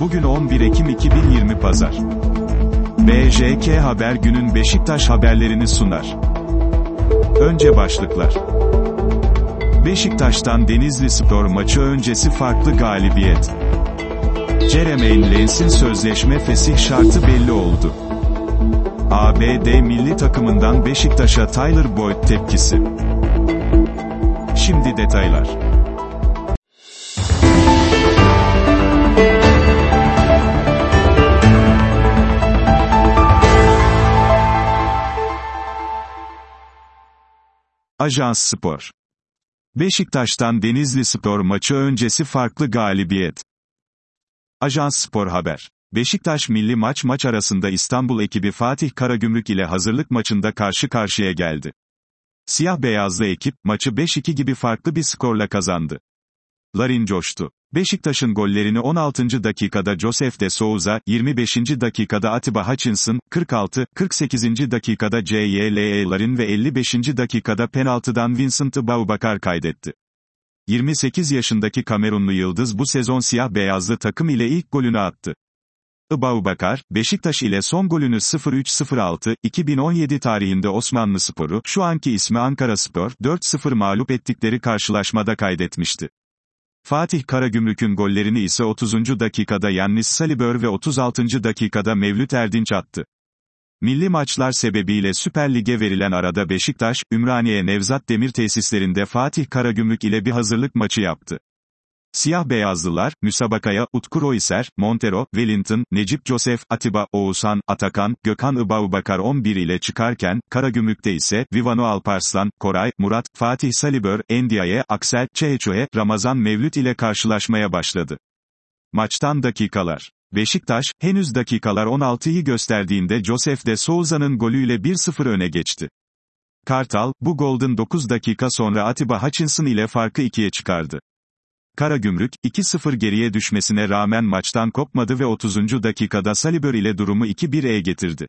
Bugün 11 Ekim 2020 Pazar. BJK Haber günün Beşiktaş haberlerini sunar. Önce başlıklar. Beşiktaş'tan Denizli Spor maçı öncesi farklı galibiyet. Jeremaine Lens'in sözleşme fesih şartı belli oldu. ABD milli takımından Beşiktaş'a Tyler Boyd tepkisi. Şimdi detaylar. Ajans Spor. Beşiktaş'tan Denizli Spor maçı öncesi farklı galibiyet. Ajans Spor Haber. Beşiktaş milli maç maç arasında İstanbul ekibi Fatih Karagümrük ile hazırlık maçında karşı karşıya geldi. Siyah beyazlı ekip, maçı 5-2 gibi farklı bir skorla kazandı. Larin coştu. Beşiktaş'ın gollerini 16. dakikada Joseph de Souza, 25. dakikada Atiba Hutchinson, 46, 48. dakikada C.Y.L.E. Larin ve 55. dakikada penaltıdan Vincent Baubakar kaydetti. 28 yaşındaki Kamerunlu Yıldız bu sezon siyah beyazlı takım ile ilk golünü attı. Baubakar, Beşiktaş ile son golünü 03-06-2017 tarihinde Osmanlı Sporu, şu anki ismi Ankara Spor, 4-0 mağlup ettikleri karşılaşmada kaydetmişti. Fatih Karagümrük'ün gollerini ise 30. dakikada Yannis Salibör ve 36. dakikada Mevlüt Erdinç attı. Milli maçlar sebebiyle Süper Lig'e verilen arada Beşiktaş, Ümraniye Nevzat Demir tesislerinde Fatih Karagümrük ile bir hazırlık maçı yaptı. Siyah beyazlılar, müsabakaya, Utku Royser, Montero, Wellington, Necip Joseph, Atiba, Oğuzhan, Atakan, Gökhan Ibaubakar 11 ile çıkarken, Karagümrük'te ise, Vivano Alparslan, Koray, Murat, Fatih Salibör, Endiaye, Aksel, Çeheço'ye, Ramazan Mevlüt ile karşılaşmaya başladı. Maçtan dakikalar. Beşiktaş, henüz dakikalar 16'yı gösterdiğinde Joseph de Souza'nın golüyle 1-0 öne geçti. Kartal, bu golden 9 dakika sonra Atiba Hutchinson ile farkı 2'ye çıkardı. Karagümrük, 2-0 geriye düşmesine rağmen maçtan kopmadı ve 30. dakikada Salibör ile durumu 2-1'e getirdi.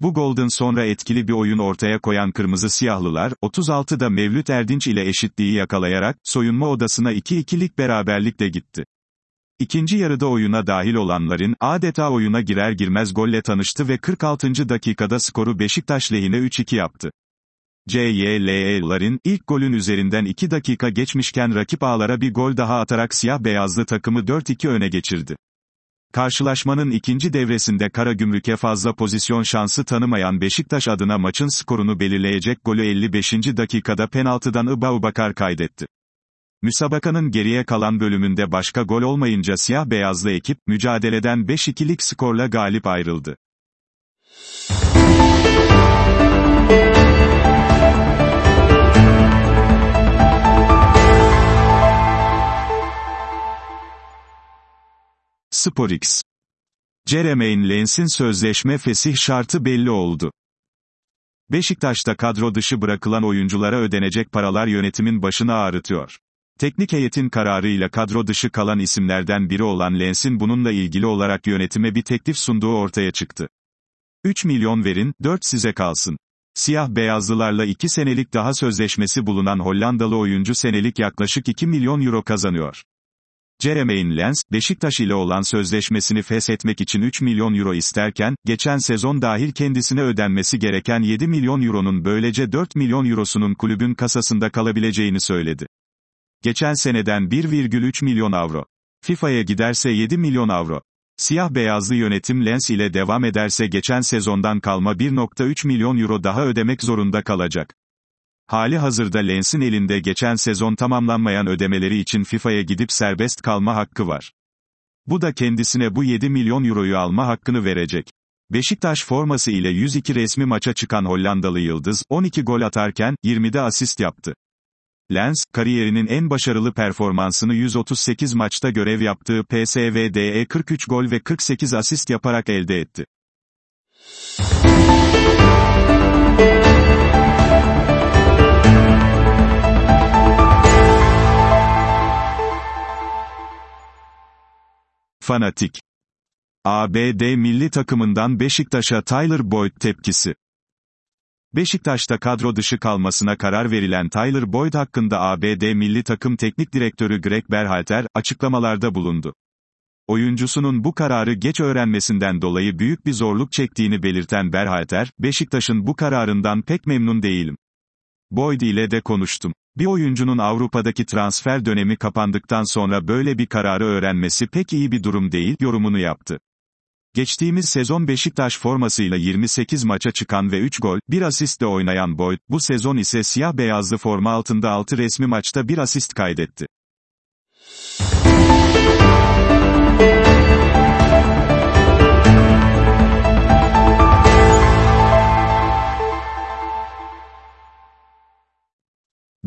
Bu golden sonra etkili bir oyun ortaya koyan Kırmızı Siyahlılar, 36'da Mevlüt Erdinç ile eşitliği yakalayarak, soyunma odasına 2-2'lik beraberlikle gitti. İkinci yarıda oyuna dahil olanların, adeta oyuna girer girmez golle tanıştı ve 46. dakikada skoru Beşiktaş lehine 3-2 yaptı. CYLE'ların, ilk golün üzerinden 2 dakika geçmişken rakip ağlara bir gol daha atarak siyah beyazlı takımı 4-2 öne geçirdi. Karşılaşmanın ikinci devresinde Karagümrük'e fazla pozisyon şansı tanımayan Beşiktaş adına maçın skorunu belirleyecek golü 55. dakikada penaltıdan Ibaubakar kaydetti. Müsabakanın geriye kalan bölümünde başka gol olmayınca siyah beyazlı ekip, mücadeleden 5-2'lik skorla galip ayrıldı. SporX. Jeremaine Lens'in sözleşme fesih şartı belli oldu. Beşiktaş'ta kadro dışı bırakılan oyunculara ödenecek paralar yönetimin başını ağrıtıyor. Teknik heyetin kararıyla kadro dışı kalan isimlerden biri olan Lens'in bununla ilgili olarak yönetime bir teklif sunduğu ortaya çıktı. 3 milyon verin, 4 size kalsın. Siyah beyazlılarla 2 senelik daha sözleşmesi bulunan Hollandalı oyuncu senelik yaklaşık 2 milyon euro kazanıyor. Jeremaine Lens, Beşiktaş ile olan sözleşmesini feshetmek için 3 milyon euro isterken, geçen sezon dahil kendisine ödenmesi gereken 7 milyon euronun böylece 4 milyon eurosunun kulübün kasasında kalabileceğini söyledi. Geçen seneden 1,3 milyon avro. FIFA'ya giderse 7 milyon avro. Siyah beyazlı yönetim Lens ile devam ederse geçen sezondan kalma 1.3 milyon euro daha ödemek zorunda kalacak. Hali hazırda Lens'in elinde geçen sezon tamamlanmayan ödemeleri için FIFA'ya gidip serbest kalma hakkı var. Bu da kendisine bu 7 milyon euroyu alma hakkını verecek. Beşiktaş forması ile 102 resmi maça çıkan Hollandalı Yıldız, 12 gol atarken, 20'de asist yaptı. Lens, kariyerinin en başarılı performansını 138 maçta görev yaptığı PSV'de 43 gol ve 48 asist yaparak elde etti. Fanatik. ABD milli takımından Beşiktaş'a Tyler Boyd tepkisi. Beşiktaş'ta kadro dışı kalmasına karar verilen Tyler Boyd hakkında ABD milli takım teknik direktörü Greg Berhalter, açıklamalarda bulundu. Oyuncusunun bu kararı geç öğrenmesinden dolayı büyük bir zorluk çektiğini belirten Berhalter, Beşiktaş'ın bu kararından pek memnun değilim. Boyd ile de konuştum. Bir oyuncunun Avrupa'daki transfer dönemi kapandıktan sonra böyle bir kararı öğrenmesi pek iyi bir durum değil, yorumunu yaptı. Geçtiğimiz sezon Beşiktaş formasıyla 28 maça çıkan ve 3 gol, 1 asistle oynayan Boyd, bu sezon ise siyah beyazlı forma altında 6 resmi maçta 1 asist kaydetti.